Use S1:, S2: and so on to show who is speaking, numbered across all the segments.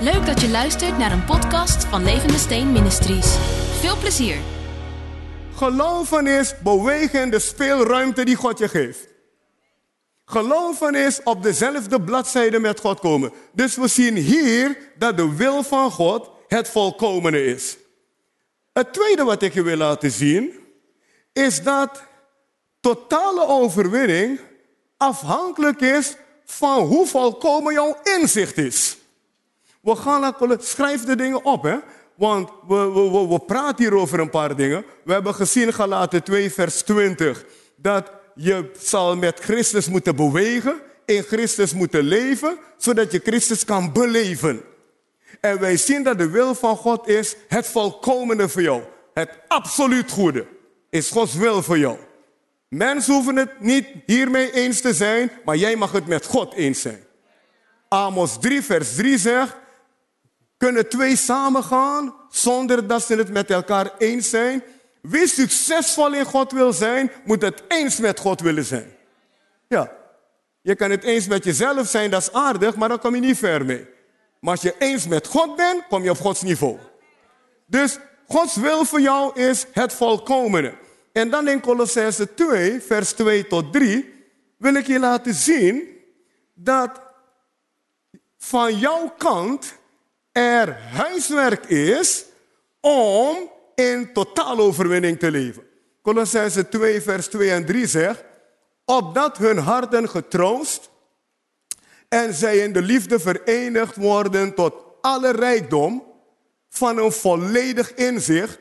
S1: Leuk dat je luistert naar een podcast van Levende Steen Ministries. Veel plezier.
S2: Geloven is bewegen in de speelruimte die God je geeft. Geloven is op dezelfde bladzijde met God komen. Dus we zien hier dat de wil van God het volkomene is. Het tweede wat ik je wil laten zien, is dat totale overwinning afhankelijk is van hoe volkomen jouw inzicht is. We gaan naar, schrijf de dingen op, hè. Want we, we, we, praten hier over een paar dingen. We hebben gezien, Galaten 2, vers 20, dat je zal met Christus moeten bewegen, in Christus moeten leven, zodat je Christus kan beleven. En wij zien dat de wil van God is het volkomene voor jou. Het absoluut goede is Gods wil voor jou. Mensen hoeven het niet hiermee eens te zijn, maar jij mag het met God eens zijn. Amos 3, vers 3 zegt, kunnen twee samengaan zonder dat ze het met elkaar eens zijn? Wie succesvol in God wil zijn, moet het eens met God willen zijn. Ja, je kan het eens met jezelf zijn, dat is aardig, maar dan kom je niet ver mee. Maar als je eens met God bent, kom je op Gods niveau. Dus Gods wil voor jou is het volkomene. En dan in Colossense 2, vers 2 tot 3, wil ik je laten zien dat van jouw kant er huiswerk is om in totale overwinning te leven. Colossense 2, vers 2 en 3 zegt, opdat hun harten getroost en zij in de liefde verenigd worden tot alle rijkdom van een volledig inzicht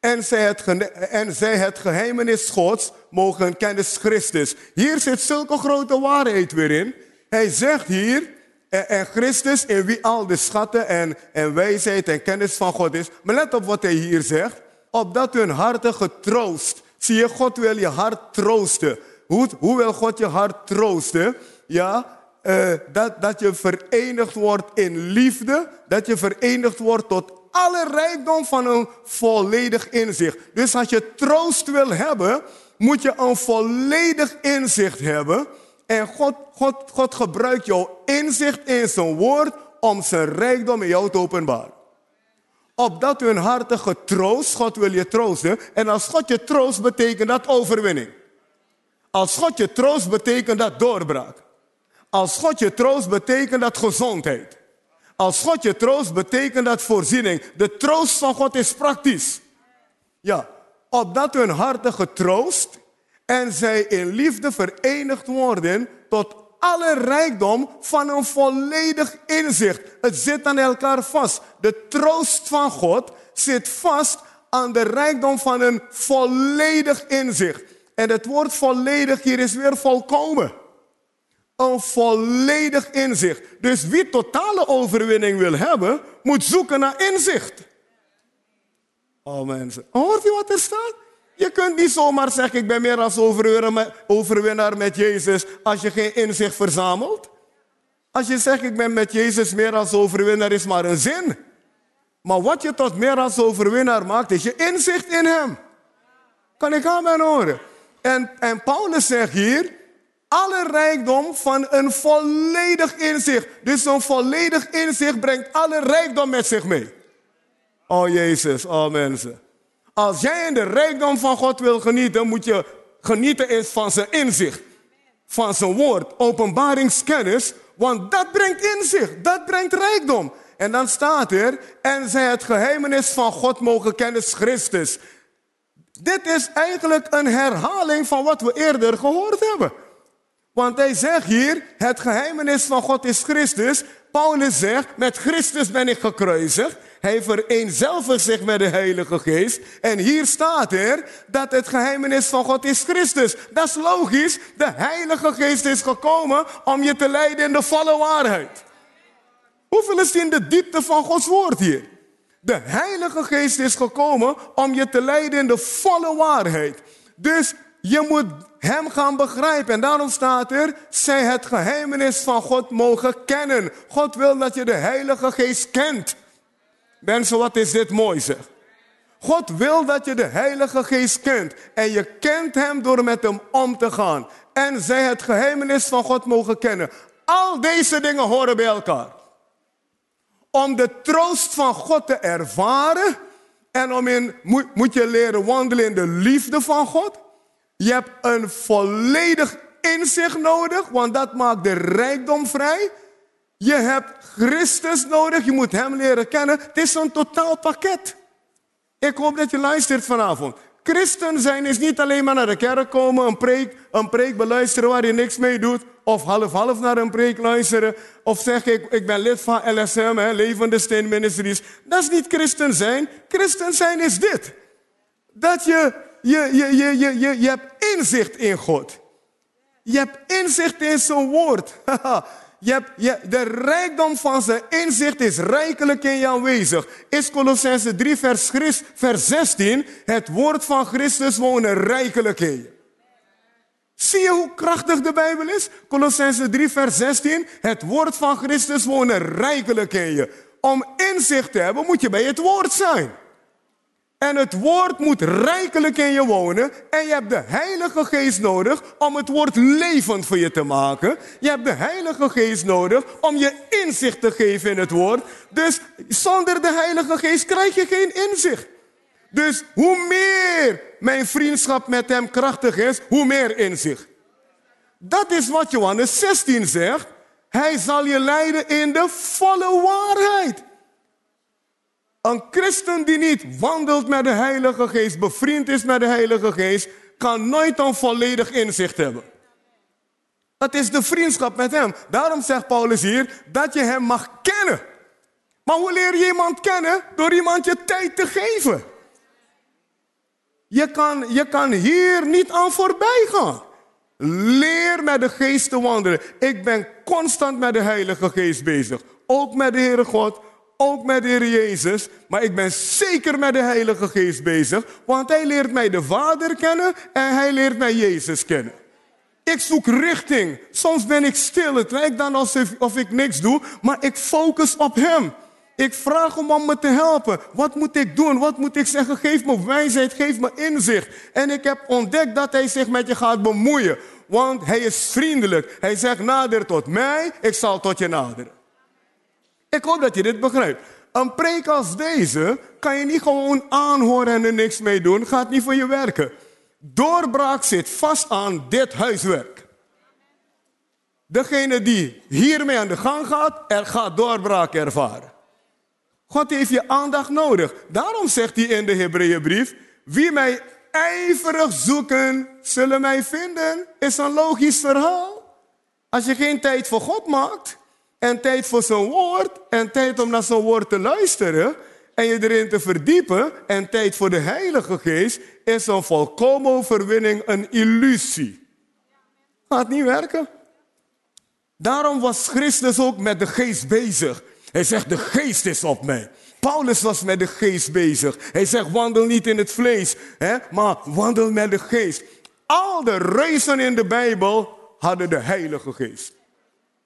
S2: en zij het, en zij het geheimenis Gods mogen kennis Christus. Hier zit zulke grote waarheid weer in. Hij zegt hier, en Christus in wie al de schatten en, en wijsheid en kennis van God is. Maar let op wat hij hier zegt. Opdat hun harten getroost. Zie je, God wil je hart troosten. Hoe, hoe wil God je hart troosten? Ja, uh, dat, dat je verenigd wordt in liefde. Dat je verenigd wordt tot alle rijkdom van een volledig inzicht. Dus als je troost wil hebben, moet je een volledig inzicht hebben. En God, God, God gebruikt jouw inzicht in zijn woord om zijn rijkdom in jou te openbaren. Opdat hun harten getroost, God wil je troosten. En als God je troost, betekent dat overwinning. Als God je troost, betekent dat doorbraak. Als God je troost, betekent dat gezondheid. Als God je troost, betekent dat voorziening. De troost van God is praktisch. Ja, opdat hun harten getroost en zij in liefde verenigd worden tot alle rijkdom van een volledig inzicht. Het zit aan elkaar vast. De troost van God zit vast aan de rijkdom van een volledig inzicht. En het woord volledig hier is weer volkomen. Een volledig inzicht. Dus wie totale overwinning wil hebben, moet zoeken naar inzicht. Oh mensen, hoort u wat er staat? Je kunt niet zomaar zeggen, ik ben meer als overwinnaar met Jezus als je geen inzicht verzamelt. Als je zegt, ik ben met Jezus meer als overwinnaar, is maar een zin. Maar wat je tot meer als overwinnaar maakt, is je inzicht in Hem. Kan ik aan horen? En, en Paulus zegt hier, alle rijkdom van een volledig inzicht. Dus een volledig inzicht brengt alle rijkdom met zich mee. Oh Jezus, oh mensen. Als jij in de rijkdom van God wil genieten, moet je genieten eens van zijn inzicht. Van zijn woord, openbaringskennis. Want dat brengt inzicht, dat brengt rijkdom. En dan staat er, en zij het geheimenis van God mogen kennen, Christus. Dit is eigenlijk een herhaling van wat we eerder gehoord hebben. Want hij zegt hier, het geheimenis van God is Christus. Paulus zegt, met Christus ben ik gekruisigd. Hij vereenzelvigt zich met de Heilige Geest. En hier staat er dat het geheimenis van God is Christus. Dat is logisch. De Heilige Geest is gekomen om je te leiden in de volle waarheid. Hoeveel is in de diepte van Gods woord hier? De Heilige Geest is gekomen om je te leiden in de volle waarheid. Dus je moet hem gaan begrijpen. En daarom staat er, zij het geheimenis van God mogen kennen. God wil dat je de Heilige Geest kent. Mensen, wat is dit mooi zeg. God wil dat je de Heilige Geest kent. En je kent Hem door met Hem om te gaan. En zij het geheimenis van God mogen kennen. Al deze dingen horen bij elkaar. om de troost van God te ervaren. En om in, moet, moet je leren wandelen in de liefde van God. Je hebt een volledig inzicht nodig, want dat maakt de rijkdom vrij. Je hebt Christus nodig, je moet Hem leren kennen. Het is een totaal pakket. Ik hoop dat je luistert vanavond. Christen zijn is niet alleen maar naar de kerk komen, een preek, een preek beluisteren waar je niks mee doet. Of half-half naar een preek luisteren. Of zeg ik, ik ben lid van LSM, hè, Levende Steen Ministries. Dat is niet christen zijn. Christen zijn is dit. Dat je, je, je, je, je, je, je hebt inzicht in God. Je hebt inzicht in zijn woord. Je hebt, je, de rijkdom van zijn inzicht is rijkelijk in je aanwezig. Is Colossense 3 vers, vers 16. Het woord van Christus wonen rijkelijk in je. Zie je hoe krachtig de Bijbel is? Colossense 3 vers 16. Het woord van Christus wonen rijkelijk in je. Om inzicht te hebben moet je bij het woord zijn. En het woord moet rijkelijk in je wonen. En je hebt de Heilige Geest nodig om het woord levend voor je te maken. Je hebt de Heilige Geest nodig om je inzicht te geven in het woord. Dus zonder de Heilige Geest krijg je geen inzicht. Dus hoe meer mijn vriendschap met hem krachtig is, hoe meer inzicht. Dat is wat Johannes 16 zegt. Hij zal je leiden in de volle waarheid. Een christen die niet wandelt met de Heilige Geest, bevriend is met de Heilige Geest, kan nooit een volledig inzicht hebben. Het is de vriendschap met Hem. Daarom zegt Paulus hier dat je Hem mag kennen. Maar hoe leer je iemand kennen? Door iemand je tijd te geven. Je kan, je kan hier niet aan voorbij gaan. Leer met de geest te wandelen. Ik ben constant met de Heilige Geest bezig. Ook met de Heere God, ook met de Heer Jezus, maar ik ben zeker met de Heilige Geest bezig, want Hij leert mij de Vader kennen en Hij leert mij Jezus kennen. Ik zoek richting. Soms ben ik stil. Het lijkt dan alsof of ik niks doe, maar ik focus op Hem. Ik vraag hem om me te helpen. Wat moet ik doen? Wat moet ik zeggen? Geef me wijsheid, geef me inzicht. En ik heb ontdekt dat hij zich met je gaat bemoeien. Want hij is vriendelijk. Hij zegt nader tot mij, ik zal tot je naderen. Ik hoop dat je dit begrijpt. Een preek als deze kan je niet gewoon aanhoren en er niks mee doen. Gaat niet voor je werken. Doorbraak zit vast aan dit huiswerk. Degene die hiermee aan de gang gaat, er gaat doorbraak ervaren. God heeft je aandacht nodig. Daarom zegt hij in de Hebreeënbrief: Wie mij ijverig zoeken, zullen mij vinden. Is een logisch verhaal. Als je geen tijd voor God maakt, en tijd voor zijn woord en tijd om naar zijn woord te luisteren en je erin te verdiepen en tijd voor de Heilige Geest is een volkomen overwinning een illusie. Gaat niet werken. Daarom was Christus ook met de geest bezig. Hij zegt, de geest is op mij. Paulus was met de geest bezig. Hij zegt, wandel niet in het vlees, hè, maar wandel met de geest. Al de reuzen in de Bijbel hadden de Heilige Geest.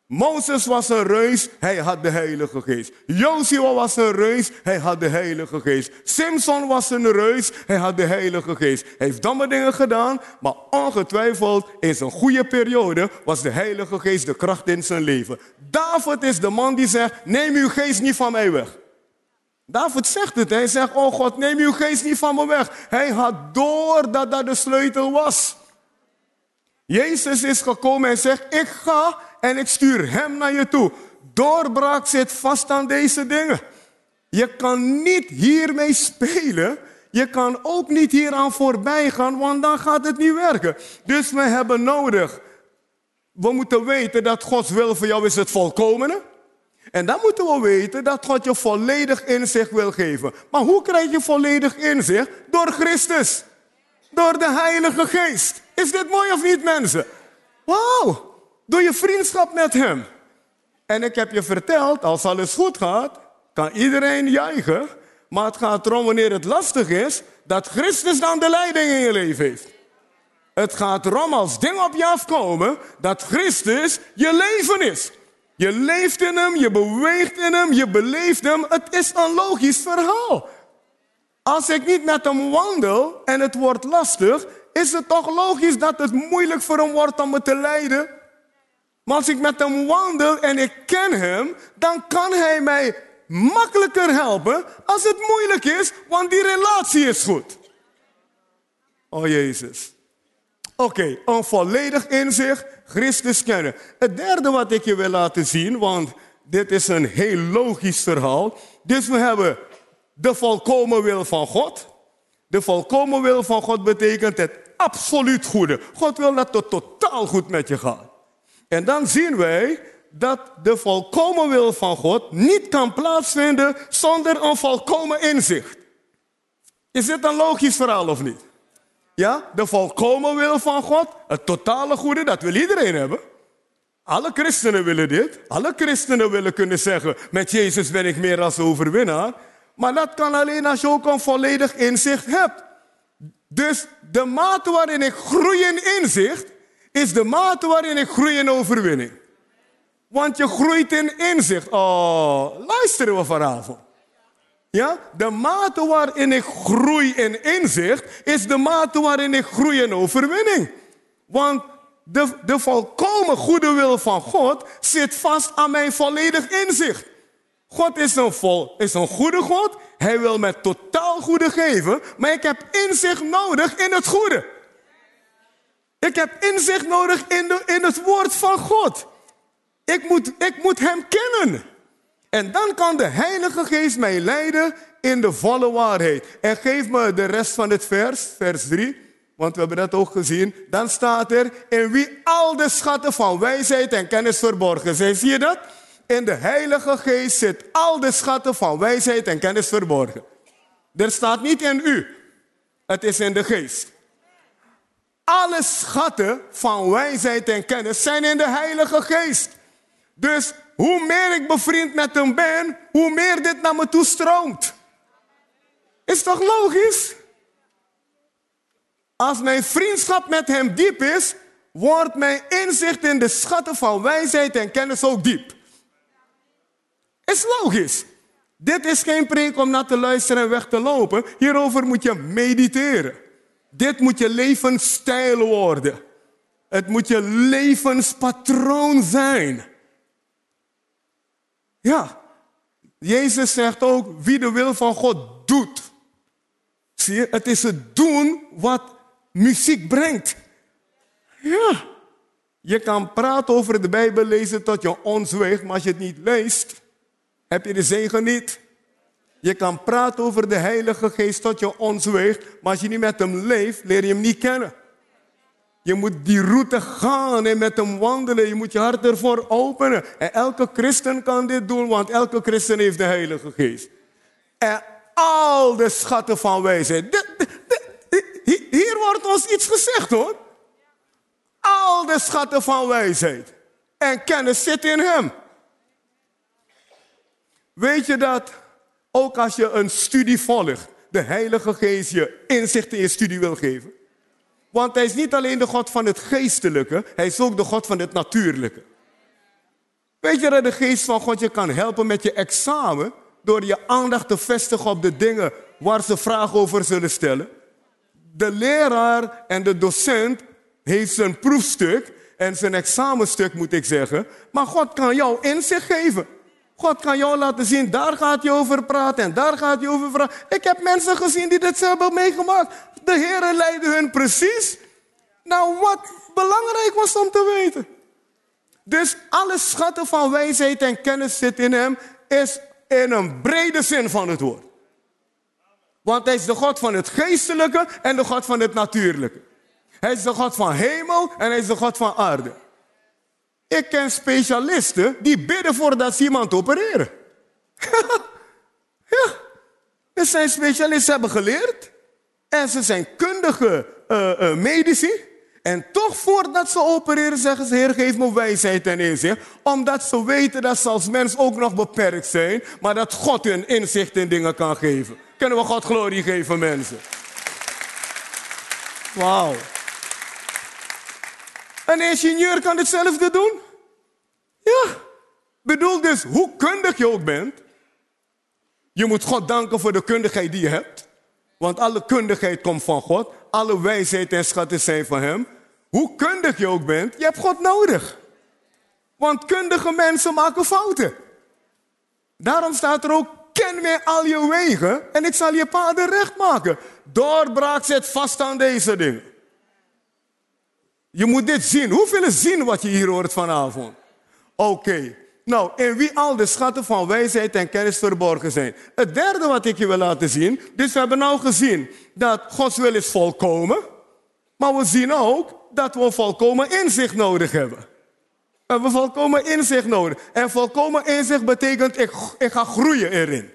S2: Mozes was een reus, hij had de Heilige Geest. Joshua was een reus, hij had de Heilige Geest. Simpson was een reus, hij had de Heilige Geest. Hij heeft domme dingen gedaan, maar ongetwijfeld in zijn goede periode was de Heilige Geest de kracht in zijn leven. David is de man die zegt, neem uw geest niet van mij weg. David zegt het, hij zegt, oh God, neem uw geest niet van me weg. Hij had door dat dat de sleutel was. Jezus is gekomen en zegt, ik ga en ik stuur hem naar je toe. Doorbraak zit vast aan deze dingen. Je kan niet hiermee spelen. Je kan ook niet hieraan voorbij gaan, want dan gaat het niet werken. Dus we hebben nodig. We moeten weten dat Gods wil voor jou is het volkomene. En dan moeten we weten dat God je volledig inzicht wil geven. Maar hoe krijg je volledig inzicht? Door Christus. Door de Heilige Geest. Is dit mooi of niet, mensen? Wauw. Door je vriendschap met Hem. En ik heb je verteld, als alles goed gaat, kan iedereen juichen. Maar het gaat erom wanneer het lastig is, dat Christus dan de leiding in je leven heeft. Het gaat erom als dingen op je afkomen, dat Christus je leven is. Je leeft in Hem, je beweegt in Hem, je beleeft Hem. Het is een logisch verhaal. Als ik niet met Hem wandel en het wordt lastig, is het toch logisch dat het moeilijk voor Hem wordt om me te leiden? Maar als ik met hem wandel en ik ken hem, dan kan hij mij makkelijker helpen als het moeilijk is, want die relatie is goed. Oh Jezus. Oké, een volledig inzicht, Christus kennen. Het derde wat ik je wil laten zien, want dit is een heel logisch verhaal. Dus we hebben de volkomen wil van God. De volkomen wil van God betekent het absoluut goede. God wil dat het totaal goed met je gaat. En dan zien wij dat de volkomen wil van God niet kan plaatsvinden zonder een volkomen inzicht. Is dit een logisch verhaal of niet? Ja, de volkomen wil van God, het totale goede, dat wil iedereen hebben. Alle christenen willen dit. Alle christenen willen kunnen zeggen, met Jezus ben ik meer dan overwinnaar. Maar dat kan alleen als je ook een volledig inzicht hebt. Dus de mate waarin ik groei in inzicht, is de mate waarin ik groei in overwinning. Want je groeit in inzicht. Oh, luisteren we vanavond. Ja? De mate waarin ik groei in inzicht, is de mate waarin ik groei in overwinning. Want de, de volkomen goede wil van God zit vast aan mijn volledig inzicht. God is een, vol, is een goede God. Hij wil me totaal goede geven. Maar ik heb inzicht nodig in het goede. Ik heb inzicht nodig in, in het woord van God. Ik moet, ik moet hem kennen. En dan kan de Heilige Geest mij leiden in de volle waarheid. En geef me de rest van het vers, vers 3. Want we hebben dat ook gezien. Dan staat er, in wie al de schatten van wijsheid en kennis verborgen zijn. Zie je dat? In de Heilige Geest zit al de schatten van wijsheid en kennis verborgen. Er staat niet in u. Het is in de geest. Alle schatten van wijsheid en kennis zijn in de Heilige Geest. Dus hoe meer ik bevriend met hem ben, hoe meer dit naar me toe stroomt. Is toch logisch? Als mijn vriendschap met hem diep is, wordt mijn inzicht in de schatten van wijsheid en kennis ook diep. Is logisch. Dit is geen preek om naar te luisteren en weg te lopen. Hierover moet je mediteren. Dit moet je levensstijl worden. Het moet je levenspatroon zijn. Ja, Jezus zegt ook, wie de wil van God doet. Zie je, het is het doen wat muziek brengt. Ja, je kan praten over de Bijbel lezen tot je onzweegt, maar als je het niet leest, heb je de zegen niet. Je kan praten over de Heilige Geest tot je onzweegt, maar als je niet met hem leeft, leer je hem niet kennen. Je moet die route gaan en met hem wandelen. Je moet je hart ervoor openen. En elke christen kan dit doen, want elke christen heeft de Heilige Geest. En al de schatten van wijsheid. hier wordt ons iets gezegd hoor. Al de schatten van wijsheid en kennis zitten in hem. Weet je dat ook als je een studie volgt, de Heilige Geest je inzicht in je studie wil geven? Want hij is niet alleen de God van het geestelijke, hij is ook de God van het natuurlijke. Weet je dat de geest van God je kan helpen met je examen door je aandacht te vestigen op de dingen waar ze vragen over zullen stellen? De leraar en de docent heeft zijn proefstuk en zijn examenstuk moet ik zeggen, maar God kan jou inzicht geven. God kan jou laten zien, daar gaat je over praten en daar gaat je over vragen. Ik heb mensen gezien die dit hebben meegemaakt. De Heer leidde hun precies. Nou, wat belangrijk was om te weten. Dus alle schatten van wijsheid en kennis zit in hem, is in een brede zin van het woord. Want hij is de God van het geestelijke en de God van het natuurlijke. Hij is de God van hemel en hij is de God van aarde. Ik ken specialisten die bidden voordat ze iemand opereren. ja, er zijn specialisten, ze hebben geleerd. En ze zijn kundige uh, medici. En toch voordat ze opereren zeggen ze, Heer geef me wijsheid en inzicht. Omdat ze weten dat ze als mens ook nog beperkt zijn. Maar dat God hun inzicht in dingen kan geven. Kunnen we God glorie geven mensen? Wauw. Een ingenieur kan hetzelfde doen. Ja. Bedoel dus, hoe kundig je ook bent. Je moet God danken voor de kundigheid die je hebt. Want alle kundigheid komt van God. Alle wijsheid en schatten zijn van Hem. Hoe kundig je ook bent, je hebt God nodig. Want kundige mensen maken fouten. Daarom staat er ook, ken mij al je wegen en ik zal je paden recht maken. Doorbraak zet vast aan deze dingen. Je moet dit zien. Hoeveel zien wat je hier hoort vanavond? Oké. Nou, in wie al de schatten van wijsheid en kennis verborgen zijn. Het derde wat ik je wil laten zien. Dus we hebben nou gezien dat Gods wil is volkomen. Maar we zien ook dat we volkomen inzicht nodig hebben. We hebben volkomen inzicht nodig. En volkomen inzicht betekent ik, ik ga groeien erin.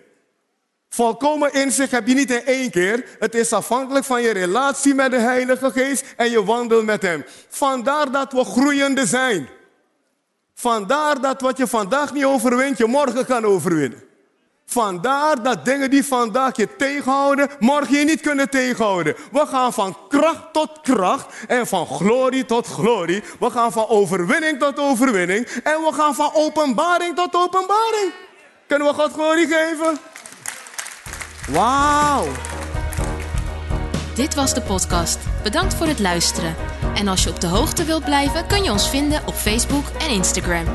S2: Volkomen inzicht heb je niet in één keer. Het is afhankelijk van je relatie met de Heilige Geest en je wandel met Hem. Vandaar dat we groeiende zijn. Vandaar dat wat je vandaag niet overwint, je morgen kan overwinnen. Vandaar dat dingen die vandaag je tegenhouden, morgen je niet kunnen tegenhouden. We gaan van kracht tot kracht en van glorie tot glorie. We gaan van overwinning tot overwinning en we gaan van openbaring tot openbaring. Kunnen we God glorie geven? Wauw.
S1: Dit was de podcast. Bedankt voor het luisteren. En als je op de hoogte wilt blijven, kun je ons vinden op Facebook en Instagram.